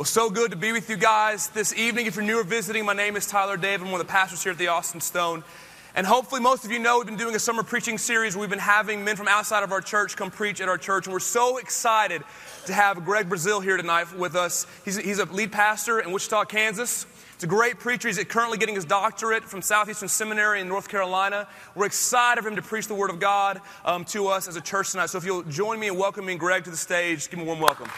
Well, so good to be with you guys this evening. If you're new or visiting, my name is Tyler Dave. I'm one of the pastors here at the Austin Stone. And hopefully, most of you know we've been doing a summer preaching series where we've been having men from outside of our church come preach at our church. And we're so excited to have Greg Breazeale here tonight with us. He's, he's a lead pastor in Wichita, Kansas. He's a great preacher. He's currently getting his doctorate from Southeastern Seminary in North Carolina. We're excited for him to preach the Word of God um, to us as a church tonight. So if you'll join me in welcoming Greg to the stage, give him a warm welcome.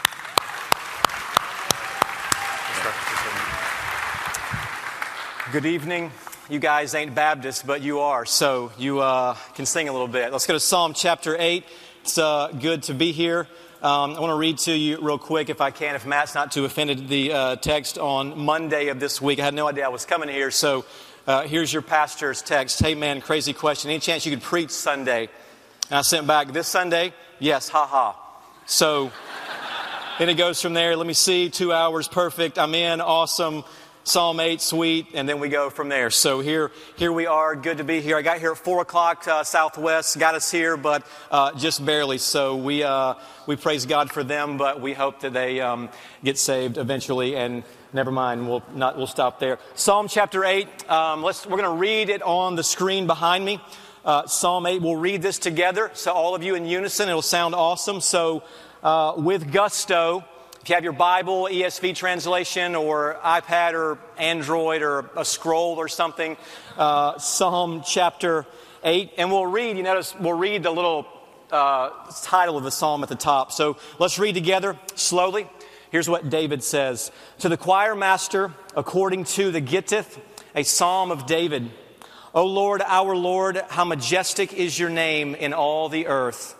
Good evening. You guys ain't Baptists, but you are, so you uh, can sing a little bit. Let's go to Psalm chapter 8. It's uh, good to be here. Um, I want to read to you real quick, if I can, if Matt's not too offended, the uh, text on Monday of this week. I had no idea I was coming here, so uh, here's your pastor's text. Hey, man, crazy question. Any chance you could preach Sunday? And I sent back, this Sunday? Yes, ha ha. So, then it goes from there. Let me see, two hours, perfect. I'm in, awesome. Psalm 8, sweet, and then we go from there. So here, here we are. Good to be here. I got here at 4 o'clock uh, Southwest, got us here, but uh, just barely. So we, uh, we praise God for them, but we hope that they um, get saved eventually. And never mind, we'll, not, we'll stop there. Psalm chapter 8, um, let's, we're going to read it on the screen behind me. Uh, Psalm 8, we'll read this together. So all of you in unison, it'll sound awesome. So uh, with gusto, if you have your Bible, ESV translation, or iPad or Android or a scroll or something, uh, Psalm chapter 8. And we'll read, you notice, we'll read the little uh, title of the psalm at the top. So let's read together slowly. Here's what David says To the choir master, according to the Gittith, a psalm of David. O Lord, our Lord, how majestic is your name in all the earth.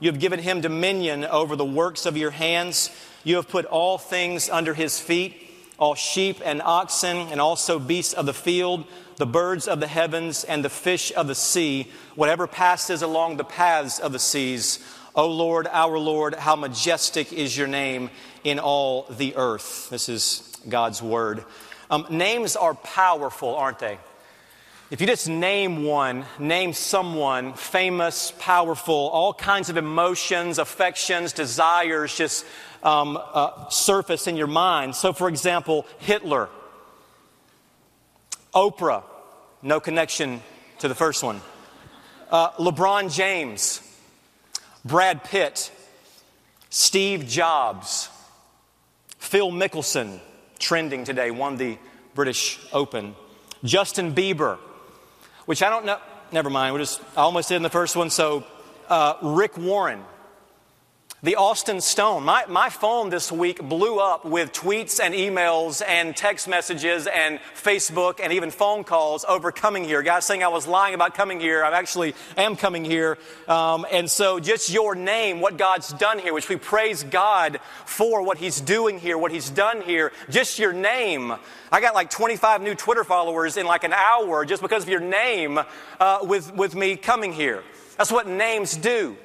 You have given him dominion over the works of your hands. You have put all things under his feet, all sheep and oxen, and also beasts of the field, the birds of the heavens, and the fish of the sea, whatever passes along the paths of the seas. O Lord, our Lord, how majestic is your name in all the earth. This is God's word. Um, names are powerful, aren't they? If you just name one, name someone famous, powerful, all kinds of emotions, affections, desires just um, uh, surface in your mind. So, for example, Hitler, Oprah, no connection to the first one, uh, LeBron James, Brad Pitt, Steve Jobs, Phil Mickelson, trending today, won the British Open, Justin Bieber, which I don't know. Never mind. We just I almost did in the first one. So, uh, Rick Warren, the Austin Stone. My, my phone this week blew up with tweets and emails and text messages and Facebook and even phone calls over coming here. Guys saying I was lying about coming here. I actually am coming here. Um, and so just your name, what God's done here, which we praise God for what He's doing here, what He's done here. Just your name. I got like 25 new Twitter followers in like an hour just because of your name uh, with, with me coming here. That's what names do.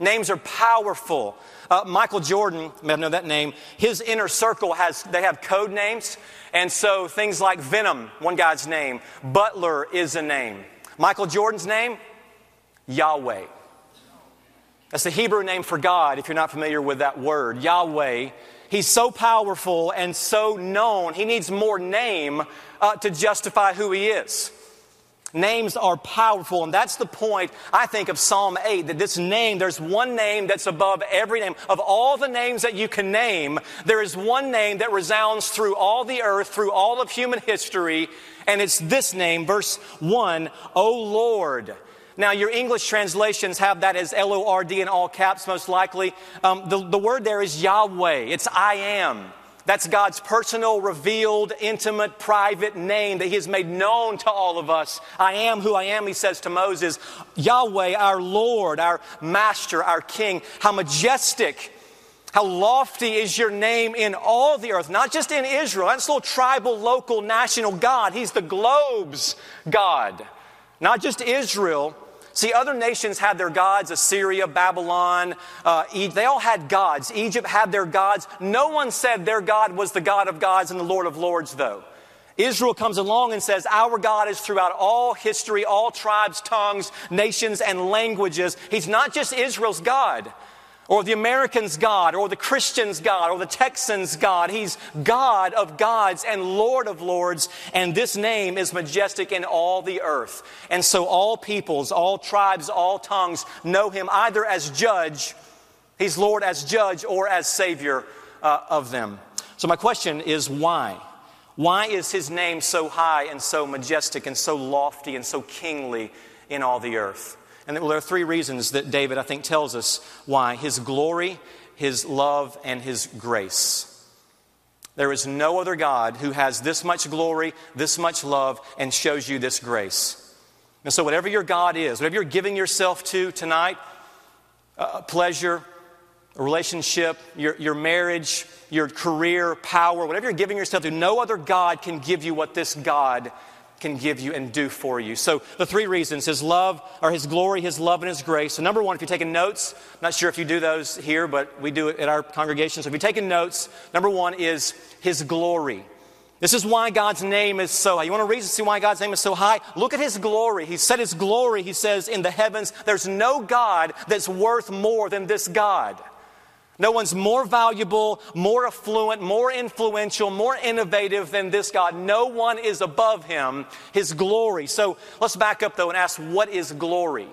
Names are powerful. Uh, Michael Jordan, may known that name, his inner circle has, they have code names. And so things like Venom, one guy's name, Butler is a name. Michael Jordan's name, Yahweh. That's the Hebrew name for God, if you're not familiar with that word. Yahweh. He's so powerful and so known, he needs more name uh, to justify who he is. Names are powerful, and that's the point, I think, of Psalm 8 that this name, there's one name that's above every name. Of all the names that you can name, there is one name that resounds through all the earth, through all of human history, and it's this name, verse 1, O Lord. Now, your English translations have that as L O R D in all caps, most likely. Um, the, the word there is Yahweh, it's I am. That's God's personal, revealed, intimate, private name that He has made known to all of us. I am who I am, He says to Moses. Yahweh, our Lord, our Master, our King. How majestic How lofty is your name in all the earth, not just in Israel. That's a little tribal, local, national God. He's the globe's God, not just Israel. See, other nations had their gods Assyria, Babylon, uh, they all had gods. Egypt had their gods. No one said their God was the God of gods and the Lord of lords, though. Israel comes along and says, Our God is throughout all history, all tribes, tongues, nations, and languages. He's not just Israel's God or the American's God, or the Christian's God, or the Texan's God. He's God of gods and Lord of lords, and this name is majestic in all the earth. And so all peoples, all tribes, all tongues know him either as judge, he's Lord as judge, or as Savior uh, of them. So my question is why? Why is his name so high and so majestic and so lofty and so kingly in all the earth? And there are three reasons that David, I think, tells us why his glory, his love, and his grace. There is no other God who has this much glory, this much love, and shows you this grace. And so, whatever your God is, whatever you're giving yourself to tonight, uh, pleasure, a relationship, your, your marriage, your career, power, whatever you're giving yourself to, no other God can give you what this God can give you and do for you. So, the three reasons His love, or His glory, His love, and His grace. So, number one, if you're taking notes, I'm not sure if you do those here, but we do it at our congregation. So, if you're taking notes, number one is His glory. This is why God's name is so high. You want to reason see why God's name is so high? Look at His glory. He said His glory, He says, in the heavens, there's no God that's worth more than this God. No one's more valuable, more affluent, more influential, more innovative than this God. No one is above him, his glory. So let's back up though and ask what is glory?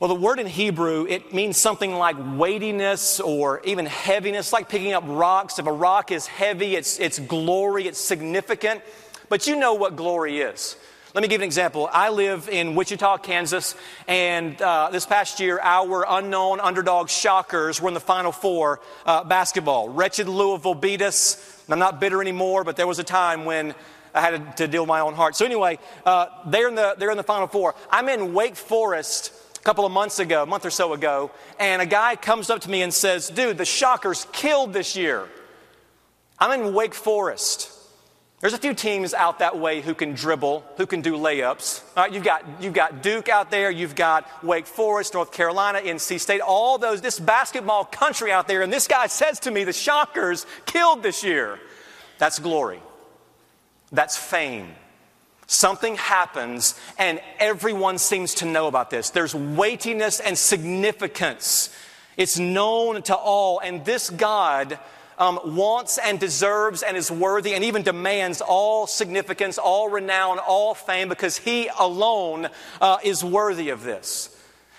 Well, the word in Hebrew, it means something like weightiness or even heaviness, like picking up rocks. If a rock is heavy, it's, it's glory, it's significant. But you know what glory is. Let me give an example. I live in Wichita, Kansas, and uh, this past year, our unknown underdog Shockers were in the Final Four uh, basketball. Wretched Louisville beat us. I'm not bitter anymore, but there was a time when I had to deal with my own heart. So anyway, uh, they're in the they're in the Final Four. I'm in Wake Forest a couple of months ago, a month or so ago, and a guy comes up to me and says, "Dude, the Shockers killed this year." I'm in Wake Forest. There's a few teams out that way who can dribble, who can do layups. Right, you've, got, you've got Duke out there, you've got Wake Forest, North Carolina, NC State, all those, this basketball country out there. And this guy says to me, the Shockers killed this year. That's glory. That's fame. Something happens, and everyone seems to know about this. There's weightiness and significance. It's known to all, and this God um, wants and deserves and is worthy and even demands all significance, all renown, all fame because he alone uh, is worthy of this.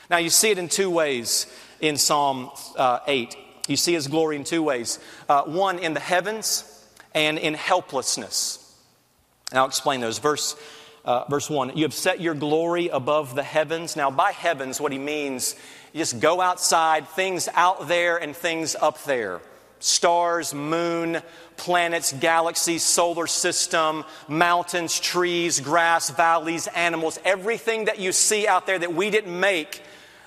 Now, you see it in two ways in Psalm uh, 8. You see his glory in two ways uh, one, in the heavens, and in helplessness. And I'll explain those. Verse, uh, verse 1 You have set your glory above the heavens. Now, by heavens, what he means, you just go outside, things out there and things up there stars, moon, planets, galaxies, solar system, mountains, trees, grass, valleys, animals, everything that you see out there that we didn't make,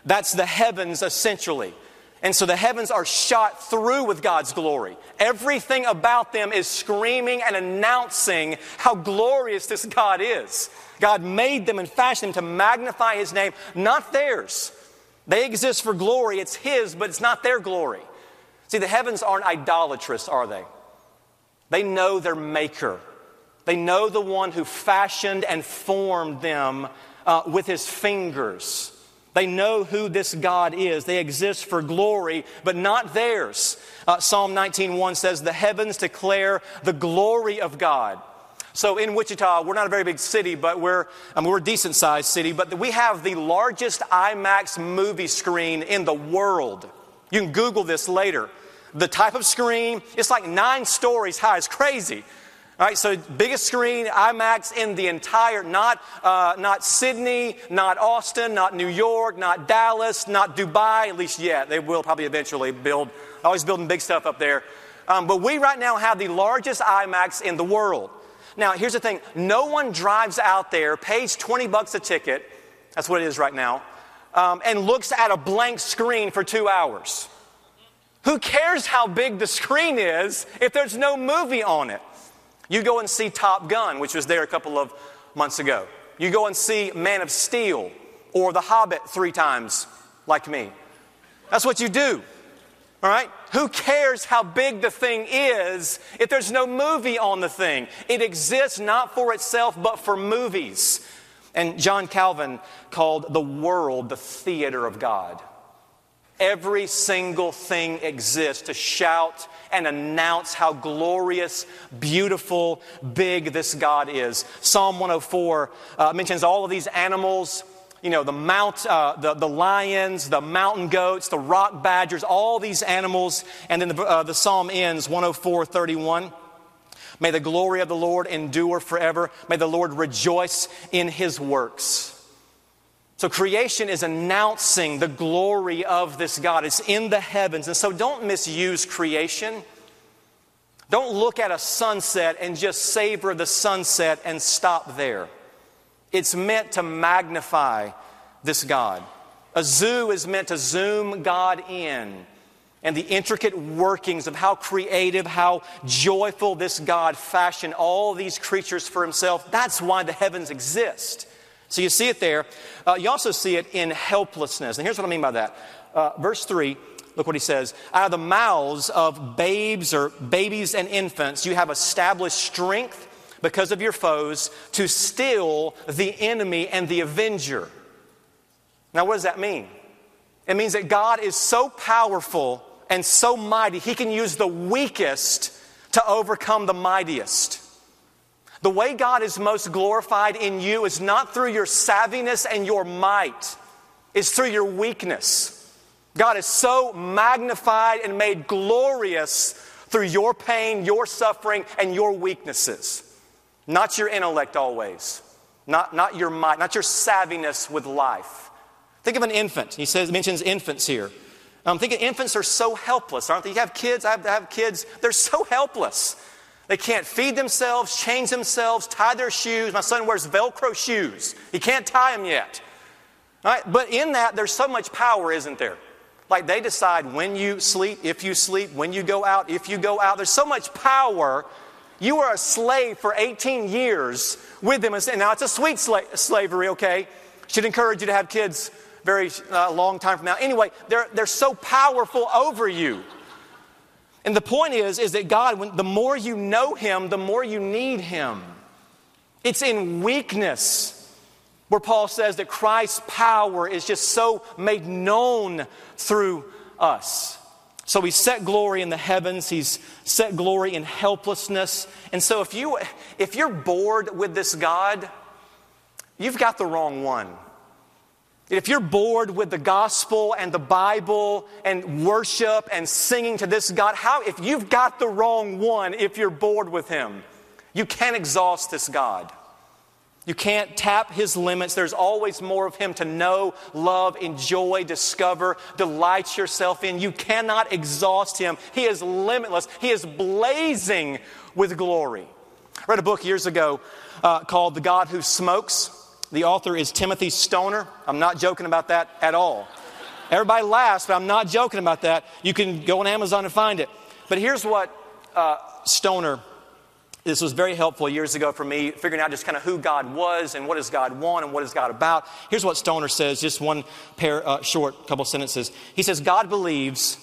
that's the heavens essentially. And so the heavens are shot through with God's glory. Everything about them is screaming and announcing how glorious this God is. God made them and fashioned them to magnify His name, not theirs. They exist for glory, it's His, but it's not their glory. See, the heavens aren't idolatrous, are they? They know their maker. They know the one who fashioned and formed them uh, with his fingers. They know who this God is. They exist for glory, but not theirs. Uh, Psalm 19:1 says, "The heavens declare the glory of God." So in Wichita, we're not a very big city, but we're, I mean, we're a decent sized city, but we have the largest IMAX movie screen in the world. You can Google this later. The type of screen, it's like nine stories high. It's crazy. All right, so biggest screen IMAX in the entire, not, uh, not Sydney, not Austin, not New York, not Dallas, not Dubai, at least yet. They will probably eventually build, always building big stuff up there. Um, but we right now have the largest IMAX in the world. Now, here's the thing no one drives out there, pays 20 bucks a ticket, that's what it is right now, um, and looks at a blank screen for two hours. Who cares how big the screen is if there's no movie on it? You go and see Top Gun, which was there a couple of months ago. You go and see Man of Steel or The Hobbit three times, like me. That's what you do. All right? Who cares how big the thing is if there's no movie on the thing? It exists not for itself, but for movies. And John Calvin called the world the theater of God. Every single thing exists to shout and announce how glorious, beautiful, big this God is. Psalm 104 uh, mentions all of these animals you know, the, mount, uh, the, the lions, the mountain goats, the rock badgers, all these animals. And then the, uh, the psalm ends 104 31. May the glory of the Lord endure forever. May the Lord rejoice in his works. So creation is announcing the glory of this God. It's in the heavens. And so don't misuse creation. Don't look at a sunset and just savor the sunset and stop there. It's meant to magnify this God. A zoo is meant to zoom God in and the intricate workings of how creative, how joyful this God fashioned all these creatures for himself. That's why the heavens exist. So you see it there. Uh, you also see it in helplessness. And here's what I mean by that. Uh, verse 3, look what he says. Out of the mouths of babes or babies and infants, you have established strength because of your foes to still the enemy and the avenger. Now, what does that mean? It means that God is so powerful and so mighty, He can use the weakest to overcome the mightiest. The way God is most glorified in you is not through your savviness and your might, it's through your weakness. God is so magnified and made glorious through your pain, your suffering, and your weaknesses. Not your intellect always, not, not your might, not your savviness with life. Think of an infant. He says, mentions infants here. I'm thinking infants are so helpless, aren't they? You have kids, I have, I have kids, they're so helpless. They can't feed themselves, change themselves, tie their shoes. My son wears Velcro shoes. He can't tie them yet. All right? But in that, there's so much power, isn't there? Like they decide when you sleep, if you sleep, when you go out, if you go out. There's so much power you were a slave for 18 years with them. And now it's a sweet sla- slavery, okay? Should encourage you to have kids very uh, long time from now. Anyway, they're, they're so powerful over you. And the point is, is that God, when, the more you know Him, the more you need Him. It's in weakness where Paul says that Christ's power is just so made known through us. So he's set glory in the heavens, he's set glory in helplessness. And so if you if you're bored with this God, you've got the wrong one. If you're bored with the gospel and the Bible and worship and singing to this God, how if you've got the wrong one if you're bored with him. You can't exhaust this God. You can't tap his limits. There's always more of him to know, love, enjoy, discover, delight yourself in. You cannot exhaust him. He is limitless. He is blazing with glory. I read a book years ago uh, called The God Who Smokes. The author is Timothy Stoner. I'm not joking about that at all. Everybody laughs, but I'm not joking about that. You can go on Amazon and find it. But here's what uh, Stoner this was very helpful years ago for me, figuring out just kind of who God was and what does God want and what is God about. Here's what Stoner says, just one pair, uh, short couple sentences. He says, God believes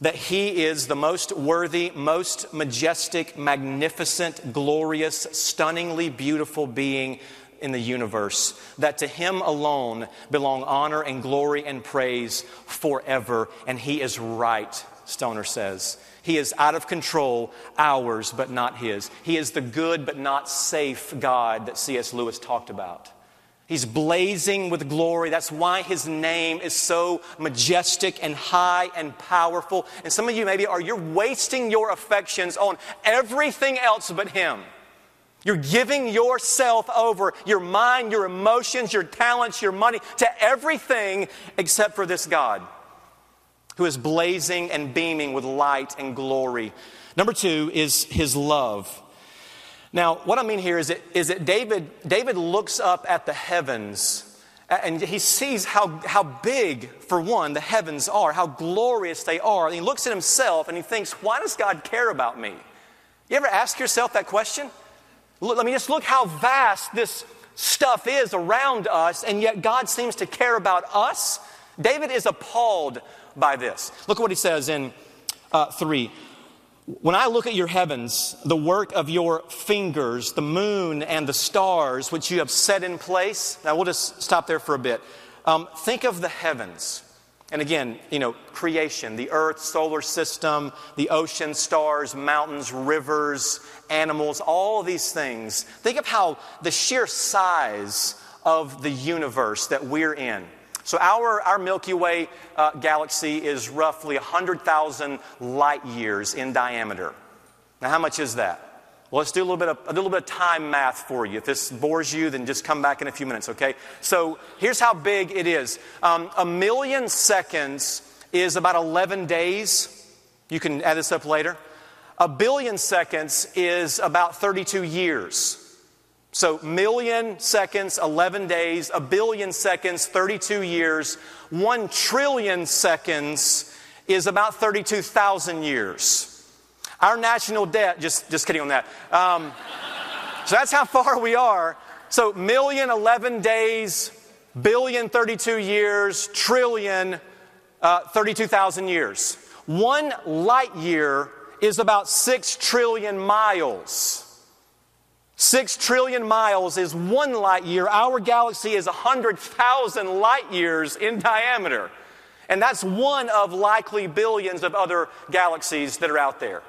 that He is the most worthy, most majestic, magnificent, glorious, stunningly beautiful being in the universe, that to Him alone belong honor and glory and praise forever, and He is right, Stoner says. He is out of control, ours, but not His. He is the good but not safe God that C.S. Lewis talked about. He's blazing with glory. That's why his name is so majestic and high and powerful. And some of you maybe are you're wasting your affections on everything else but him. You're giving yourself over, your mind, your emotions, your talents, your money to everything except for this God who is blazing and beaming with light and glory. Number two is his love. Now, what I mean here is that, is that David, David looks up at the heavens and he sees how, how big, for one, the heavens are, how glorious they are. And he looks at himself and he thinks, why does God care about me? You ever ask yourself that question? Look, let me just look how vast this stuff is around us, and yet God seems to care about us. David is appalled by this. Look at what he says in uh, 3. When I look at your heavens, the work of your fingers, the moon and the stars which you have set in place. Now we'll just stop there for a bit. Um, think of the heavens. And again, you know, creation, the earth, solar system, the ocean, stars, mountains, rivers, animals, all these things. Think of how the sheer size of the universe that we're in. So, our, our Milky Way uh, galaxy is roughly 100,000 light years in diameter. Now, how much is that? Well, let's do a little, bit of, a little bit of time math for you. If this bores you, then just come back in a few minutes, okay? So, here's how big it is um, a million seconds is about 11 days. You can add this up later. A billion seconds is about 32 years. So, million seconds, 11 days, a billion seconds, 32 years, one trillion seconds is about 32,000 years. Our national debt, just, just kidding on that. Um, so, that's how far we are. So, million, 11 days, billion, 32 years, trillion, uh, 32,000 years. One light year is about 6 trillion miles. Six trillion miles is one light year. Our galaxy is 100,000 light years in diameter. And that's one of likely billions of other galaxies that are out there.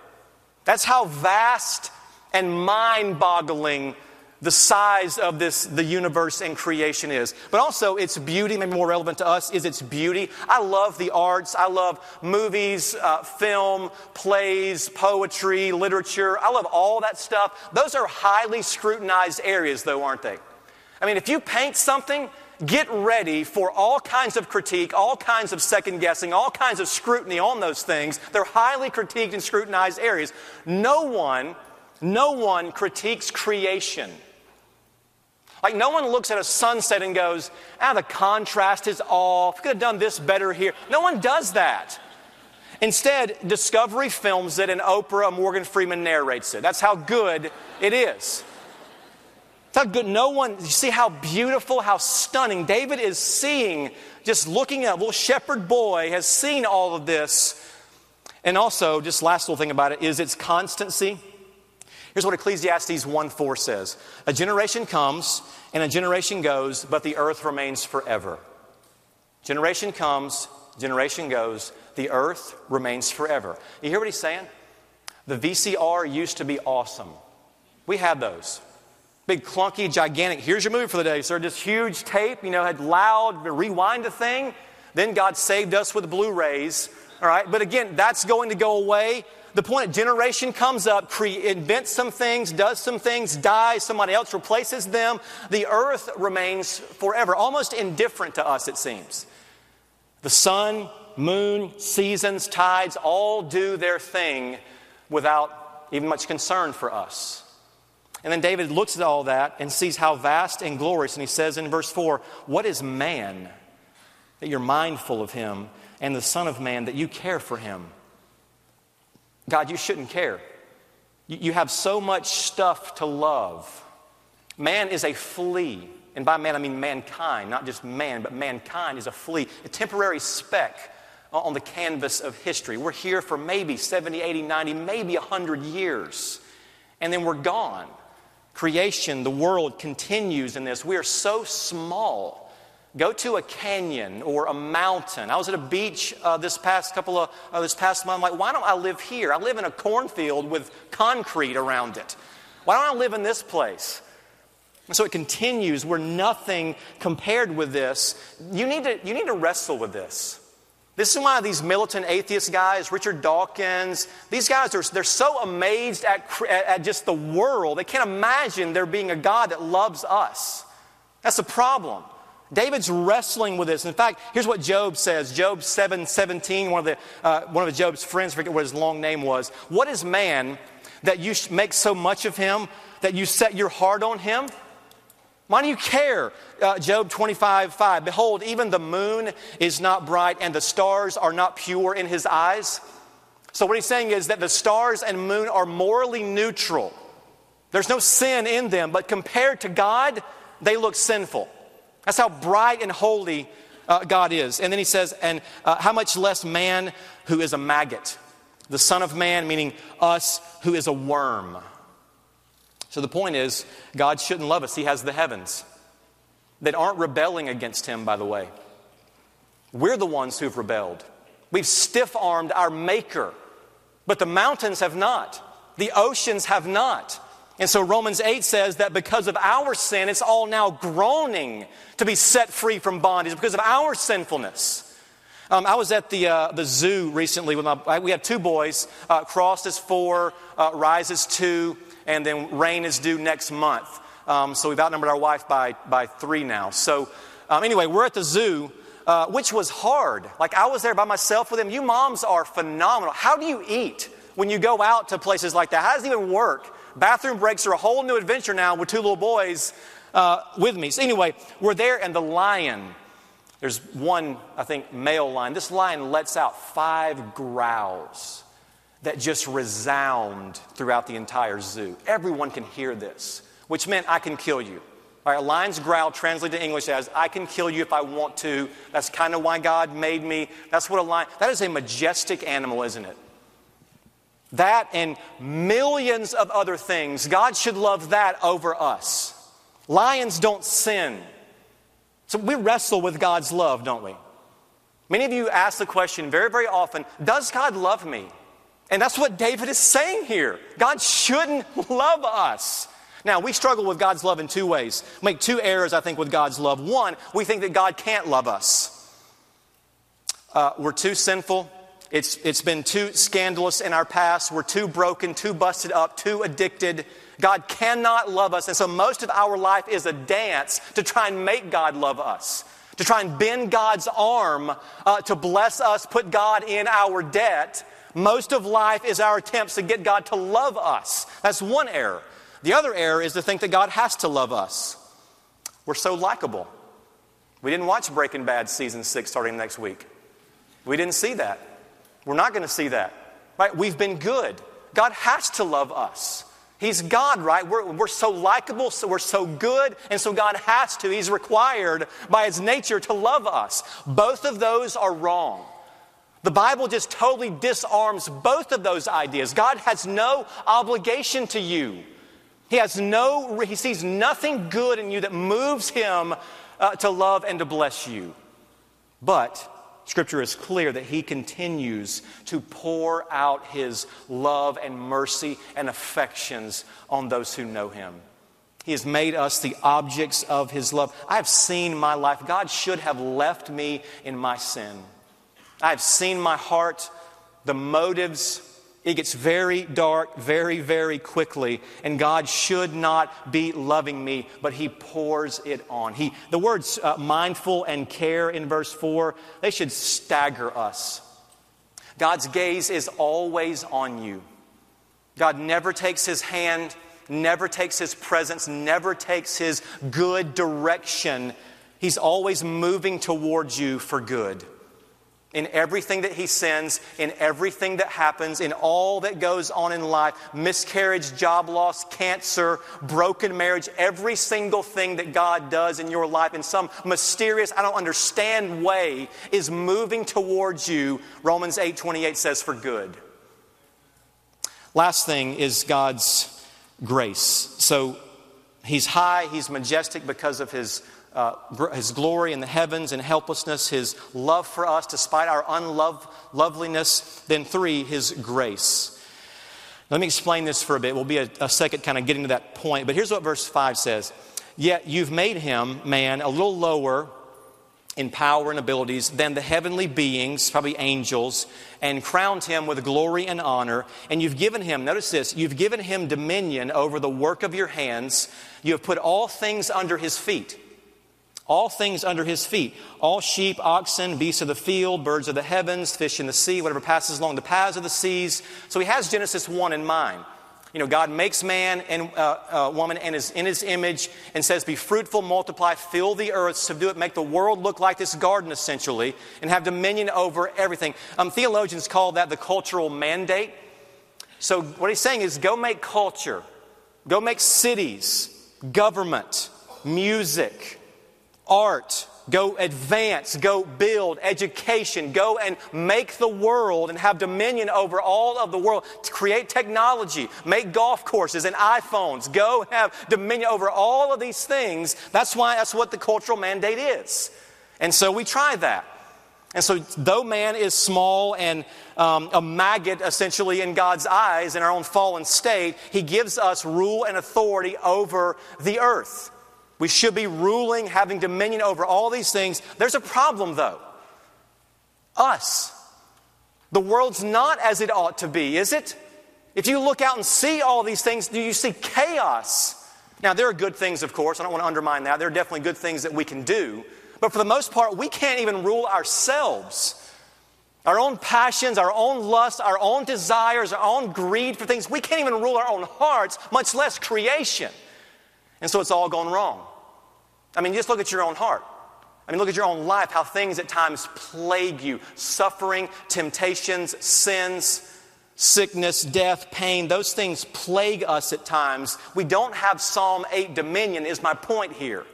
That's how vast and mind boggling the size of this the universe and creation is. But also its beauty maybe more relevant to us is its beauty. I love the arts. I love movies uh, film plays poetry literature. I love all that stuff. Those are highly scrutinized areas though aren't they? I mean if you paint something get ready for all kinds of critique all kinds of second guessing all kinds of scrutiny on those things they're highly critiqued and scrutinized areas no one no one critiques creation like, no one looks at a sunset and goes, ah, the contrast is off. Could have done this better here. No one does that. Instead, Discovery films it and Oprah Morgan Freeman narrates it. That's how good it is. Good. No one, you see how beautiful, how stunning. David is seeing, just looking at, little shepherd boy has seen all of this. And also, just last little thing about it is its constancy. Here's what Ecclesiastes 1 4 says A generation comes and a generation goes, but the earth remains forever. Generation comes, generation goes, the earth remains forever. You hear what he's saying? The VCR used to be awesome. We had those. Big, clunky, gigantic. Here's your movie for the day, sir. This huge tape, you know, had loud, rewind the thing. Then God saved us with Blu rays. All right, but again, that's going to go away the point generation comes up, cre- invents some things, does some things, dies, somebody else replaces them. The earth remains forever, almost indifferent to us, it seems. The sun, moon, seasons, tides all do their thing without even much concern for us. And then David looks at all that and sees how vast and glorious. And he says in verse 4 What is man that you're mindful of him, and the Son of Man that you care for him? God, you shouldn't care. You have so much stuff to love. Man is a flea. And by man, I mean mankind, not just man, but mankind is a flea, a temporary speck on the canvas of history. We're here for maybe 70, 80, 90, maybe 100 years, and then we're gone. Creation, the world continues in this. We are so small Go to a canyon or a mountain. I was at a beach uh, this past couple of uh, this past month. I'm like, why don't I live here? I live in a cornfield with concrete around it. Why don't I live in this place? And so it continues. We're nothing compared with this. You need to, you need to wrestle with this. This is why these militant atheist guys, Richard Dawkins, these guys are they're so amazed at, at just the world. They can't imagine there being a God that loves us. That's the problem. David's wrestling with this. In fact, here's what Job says Job 7 17, one of, the, uh, one of Job's friends, forget what his long name was. What is man that you make so much of him, that you set your heart on him? Why do you care? Uh, Job 25, 5. Behold, even the moon is not bright and the stars are not pure in his eyes. So, what he's saying is that the stars and moon are morally neutral. There's no sin in them, but compared to God, they look sinful. That's how bright and holy uh, God is. And then he says, and uh, how much less man who is a maggot, the Son of Man, meaning us, who is a worm. So the point is, God shouldn't love us. He has the heavens that aren't rebelling against Him, by the way. We're the ones who've rebelled. We've stiff armed our Maker, but the mountains have not, the oceans have not. And so Romans 8 says that because of our sin, it's all now groaning to be set free from bondage because of our sinfulness. Um, I was at the, uh, the zoo recently with my, we have two boys. Uh, Cross is four, uh, Rise is two, and then Rain is due next month. Um, so we've outnumbered our wife by, by three now. So um, anyway, we're at the zoo, uh, which was hard. Like I was there by myself with them. You moms are phenomenal. How do you eat when you go out to places like that? How does it even work? Bathroom breaks are a whole new adventure now with two little boys uh, with me. So, anyway, we're there, and the lion, there's one, I think, male lion. This lion lets out five growls that just resound throughout the entire zoo. Everyone can hear this, which meant I can kill you. All right, a lion's growl translated to English as I can kill you if I want to. That's kind of why God made me. That's what a lion, that is a majestic animal, isn't it? That and millions of other things. God should love that over us. Lions don't sin. So we wrestle with God's love, don't we? Many of you ask the question very, very often Does God love me? And that's what David is saying here. God shouldn't love us. Now, we struggle with God's love in two ways. We make two errors, I think, with God's love. One, we think that God can't love us. Uh, we're too sinful it's, it's been too scandalous in our past. We're too broken, too busted up, too addicted. God cannot love us. And so most of our life is a dance to try and make God love us, to try and bend God's arm uh, to bless us, put God in our debt. Most of life is our attempts to get God to love us. That's one error. The other error is to think that God has to love us. We're so likable. We didn't watch Breaking Bad season six starting next week. We didn't see that. We're not going to see that. Right? We've been good. God has to love us. He's God, right? We're, we're so likable, so we're so good, and so God has to. He's required by His nature to love us. Both of those are wrong. The Bible just totally disarms both of those ideas. God has no obligation to you. He has no, he sees nothing good in you that moves him uh, to love and to bless you. But Scripture is clear that He continues to pour out His love and mercy and affections on those who know Him. He has made us the objects of His love. I have seen my life. God should have left me in my sin. I have seen my heart, the motives, it gets very dark very, very quickly, and God should not be loving me, but He pours it on. He, the words uh, mindful and care in verse 4, they should stagger us. God's gaze is always on you. God never takes His hand, never takes His presence, never takes His good direction. He's always moving towards you for good in everything that he sends, in everything that happens, in all that goes on in life miscarriage, job loss, cancer, broken marriage, every single thing that God does in your life in some mysterious, I don't understand way is moving towards you. Romans 8 28 says, for good. Last thing is God's grace. So he's high, he's majestic because of his uh, his glory in the heavens and helplessness, his love for us despite our unloveliness. Then, three, his grace. Let me explain this for a bit. We'll be a, a second kind of getting to that point. But here's what verse 5 says Yet you've made him, man, a little lower in power and abilities than the heavenly beings, probably angels, and crowned him with glory and honor. And you've given him, notice this, you've given him dominion over the work of your hands. You have put all things under his feet all things under his feet all sheep, oxen, beasts of the field, birds of the heavens, fish in the sea, whatever passes along the paths of the seas. So he has Genesis 1 in mind. You know, God makes man and uh, uh, woman and is in his image and says, Be fruitful, multiply, fill the earth, subdue it, make the world look like this garden essentially, and have dominion over everything. Um, theologians call that the cultural mandate. So, what he's saying is go make culture, go make cities, government, music, art, Go advance, go build, education, go and make the world and have dominion over all of the world. To create technology, make golf courses and iPhones, go have dominion over all of these things. That's why that's what the cultural mandate is. And so we try that. And so, though man is small and um, a maggot essentially in God's eyes in our own fallen state, he gives us rule and authority over the earth. We should be ruling, having dominion over all these things. There's a problem, though. Us. The world's not as it ought to be, is it? If you look out and see all these things, do you see chaos? Now, there are good things, of course. I don't want to undermine that. There are definitely good things that we can do. But for the most part, we can't even rule ourselves. Our own passions, our own lusts, our own desires, our own greed for things, we can't even rule our own hearts, much less creation. And so it's all gone wrong. I mean, just look at your own heart. I mean, look at your own life, how things at times plague you suffering, temptations, sins, sickness, death, pain. Those things plague us at times. We don't have Psalm 8 dominion, is my point here.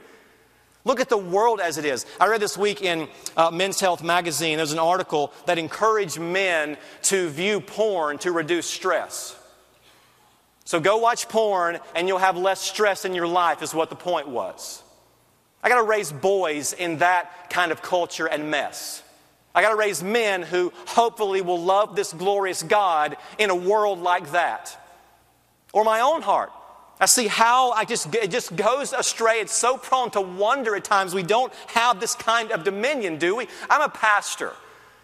Look at the world as it is. I read this week in uh, Men's Health magazine, there's an article that encouraged men to view porn to reduce stress. So go watch porn and you'll have less stress in your life, is what the point was. I got to raise boys in that kind of culture and mess. I got to raise men who hopefully will love this glorious God in a world like that. Or my own heart. I see how I just, it just goes astray. It's so prone to wonder at times. We don't have this kind of dominion, do we? I'm a pastor.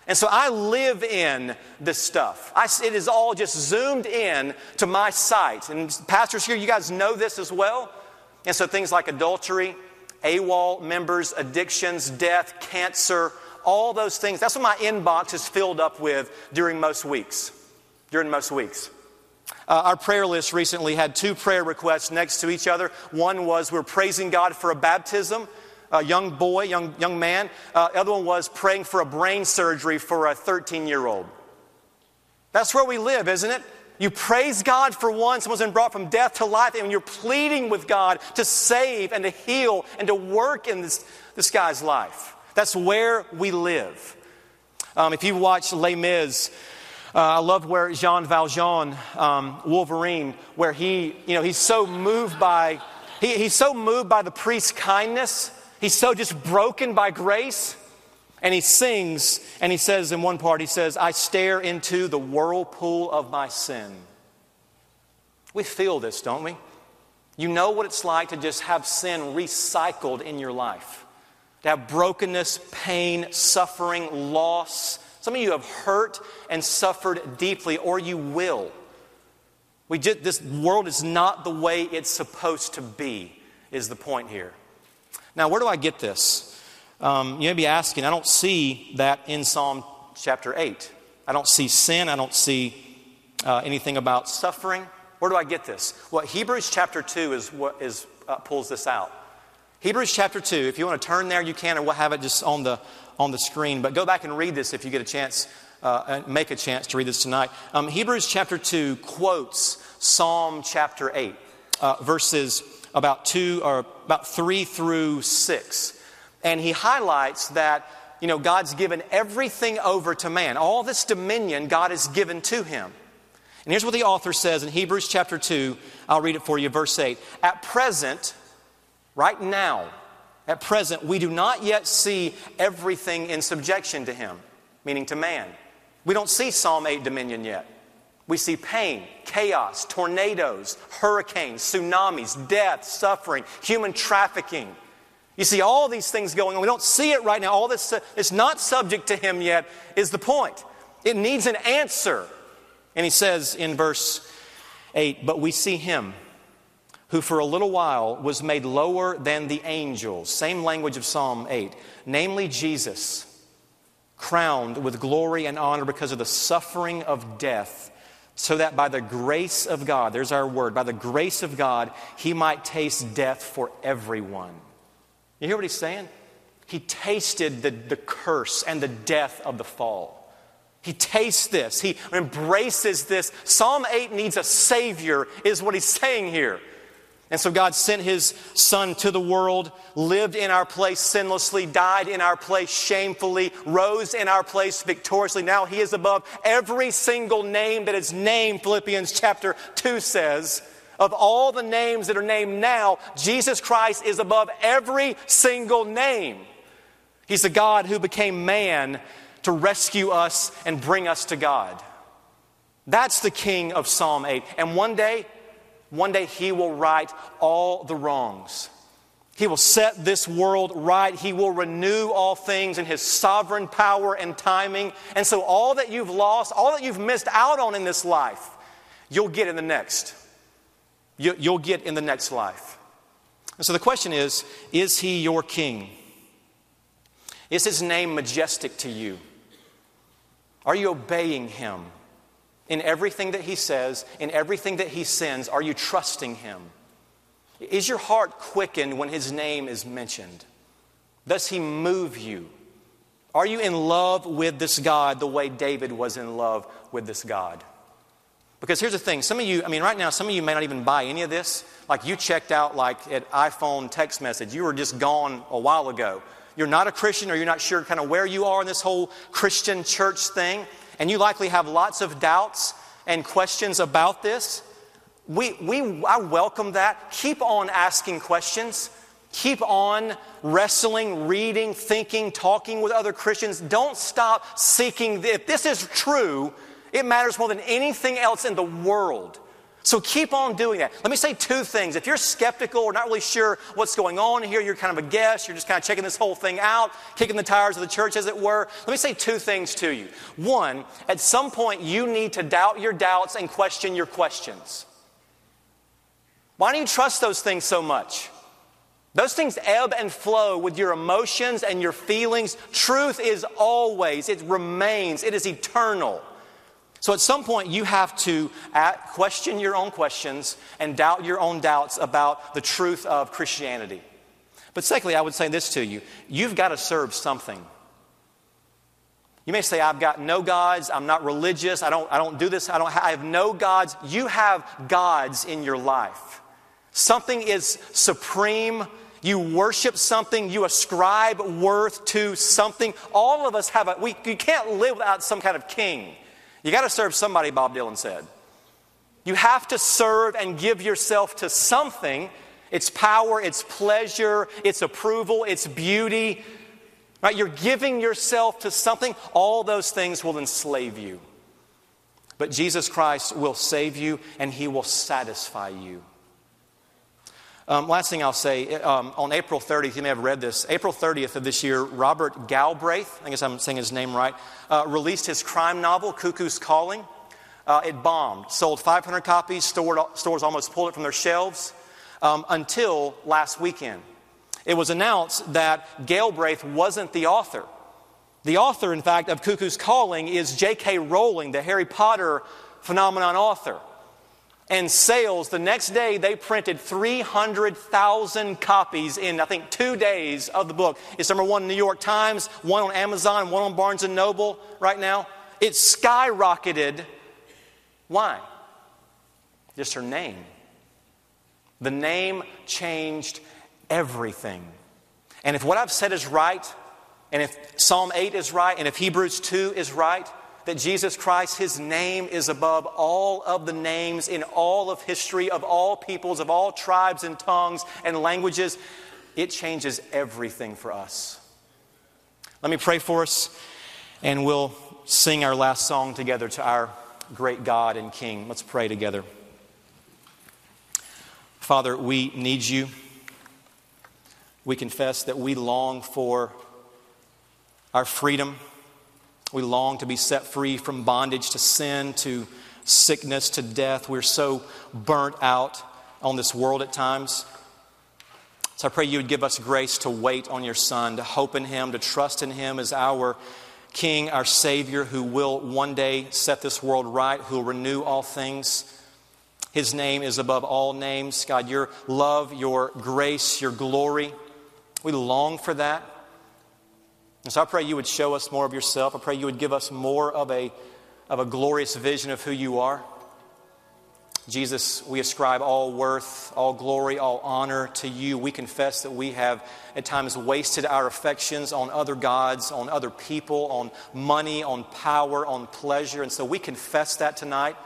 And so I live in this stuff. I, it is all just zoomed in to my sight. And pastors here, you guys know this as well. And so things like adultery, AWOL members, addictions, death, cancer, all those things. That's what my inbox is filled up with during most weeks. During most weeks. Uh, our prayer list recently had two prayer requests next to each other. One was we're praising God for a baptism, a young boy, young, young man. Uh, the other one was praying for a brain surgery for a 13 year old. That's where we live, isn't it? You praise God for one, someone's been brought from death to life, and you're pleading with God to save and to heal and to work in this, this guy's life. That's where we live. Um, if you watch Les Mis, uh, I love where Jean Valjean, um, Wolverine, where he, you know, he's so moved by, he, he's so moved by the priest's kindness. He's so just broken by grace and he sings, and he says in one part, he says, I stare into the whirlpool of my sin. We feel this, don't we? You know what it's like to just have sin recycled in your life, to have brokenness, pain, suffering, loss. Some of you have hurt and suffered deeply, or you will. We just, this world is not the way it's supposed to be, is the point here. Now, where do I get this? Um, you may be asking, I don't see that in Psalm chapter 8. I don't see sin. I don't see uh, anything about suffering. Where do I get this? Well, Hebrews chapter 2 is what is, uh, pulls this out. Hebrews chapter 2, if you want to turn there, you can, or we'll have it just on the, on the screen. But go back and read this if you get a chance, uh, make a chance to read this tonight. Um, Hebrews chapter 2 quotes Psalm chapter 8, uh, verses about 2 or about 3 through 6. And he highlights that, you know, God's given everything over to man. All this dominion God has given to him. And here's what the author says in Hebrews chapter 2. I'll read it for you, verse 8. At present, right now, at present, we do not yet see everything in subjection to him, meaning to man. We don't see Psalm 8 dominion yet. We see pain, chaos, tornadoes, hurricanes, tsunamis, death, suffering, human trafficking, you see all these things going on. We don't see it right now. All this uh, is not subject to him yet, is the point. It needs an answer. And he says in verse 8, But we see him who for a little while was made lower than the angels. Same language of Psalm 8. Namely, Jesus, crowned with glory and honor because of the suffering of death, so that by the grace of God, there's our word, by the grace of God, he might taste death for everyone. You hear what he's saying? He tasted the, the curse and the death of the fall. He tastes this, he embraces this. Psalm 8 needs a Savior, is what he's saying here. And so God sent his son to the world, lived in our place sinlessly, died in our place shamefully, rose in our place victoriously. Now he is above every single name that is named, Philippians chapter 2 says. Of all the names that are named now, Jesus Christ is above every single name. He's the God who became man to rescue us and bring us to God. That's the king of Psalm 8. And one day, one day he will right all the wrongs. He will set this world right. He will renew all things in His sovereign power and timing. And so, all that you've lost, all that you've missed out on in this life, you'll get in the next. You'll get in the next life. And so, the question is Is He your King? Is His name majestic to you? Are you obeying him in everything that he says, in everything that he sends? Are you trusting him? Is your heart quickened when his name is mentioned? Does he move you? Are you in love with this God the way David was in love with this God? Because here's the thing some of you, I mean, right now, some of you may not even buy any of this. Like you checked out, like at iPhone text message, you were just gone a while ago you're not a Christian or you're not sure kind of where you are in this whole Christian church thing, and you likely have lots of doubts and questions about this, we, we, I welcome that. Keep on asking questions. Keep on wrestling, reading, thinking, talking with other Christians. Don't stop seeking. If this is true, it matters more than anything else in the world. So keep on doing that. Let me say two things. If you're skeptical or not really sure what's going on here, you're kind of a guest, you're just kind of checking this whole thing out, kicking the tires of the church, as it were, let me say two things to you. One, at some point, you need to doubt your doubts and question your questions. Why do you trust those things so much? Those things ebb and flow with your emotions and your feelings. Truth is always, it remains, it is eternal. So at some point, you have to question your own questions and doubt your own doubts about the truth of Christianity. But secondly, I would say this to you you've got to serve something. You may say, I've got no gods, I'm not religious, I don't, I don't do this, I, don't, I have no gods. You have gods in your life. Something is supreme. You worship something, you ascribe worth to something. All of us have a, we, you can't live without some kind of king. You got to serve somebody, Bob Dylan said. You have to serve and give yourself to something. It's power, it's pleasure, it's approval, it's beauty. Right? You're giving yourself to something. All those things will enslave you. But Jesus Christ will save you and he will satisfy you. Um, last thing I'll say um, on April 30th, you may have read this. April 30th of this year, Robert Galbraith, I guess I'm saying his name right, uh, released his crime novel, Cuckoo's Calling. Uh, it bombed, sold 500 copies, stored, stores almost pulled it from their shelves um, until last weekend. It was announced that Galbraith wasn't the author. The author, in fact, of Cuckoo's Calling is J.K. Rowling, the Harry Potter phenomenon author and sales. The next day, they printed 300,000 copies in, I think, two days of the book. It's number one in New York Times, one on Amazon, one on Barnes & Noble right now. It skyrocketed. Why? Just her name. The name changed everything. And if what I've said is right, and if Psalm 8 is right, and if Hebrews 2 is right, that Jesus Christ, his name is above all of the names in all of history, of all peoples, of all tribes and tongues and languages, it changes everything for us. Let me pray for us, and we'll sing our last song together to our great God and King. Let's pray together. Father, we need you. We confess that we long for our freedom. We long to be set free from bondage to sin, to sickness, to death. We're so burnt out on this world at times. So I pray you would give us grace to wait on your Son, to hope in Him, to trust in Him as our King, our Savior, who will one day set this world right, who will renew all things. His name is above all names. God, your love, your grace, your glory, we long for that. And so I pray you would show us more of yourself. I pray you would give us more of a, of a glorious vision of who you are. Jesus, we ascribe all worth, all glory, all honor to you. We confess that we have at times wasted our affections on other gods, on other people, on money, on power, on pleasure. And so we confess that tonight.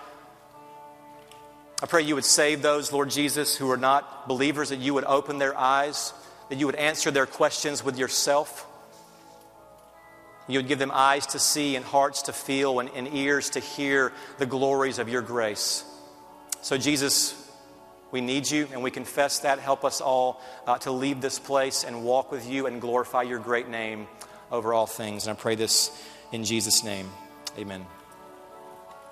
I pray you would save those, Lord Jesus, who are not believers, that you would open their eyes, that you would answer their questions with yourself. You would give them eyes to see and hearts to feel and, and ears to hear the glories of your grace. So, Jesus, we need you and we confess that. Help us all uh, to leave this place and walk with you and glorify your great name over all things. And I pray this in Jesus' name. Amen.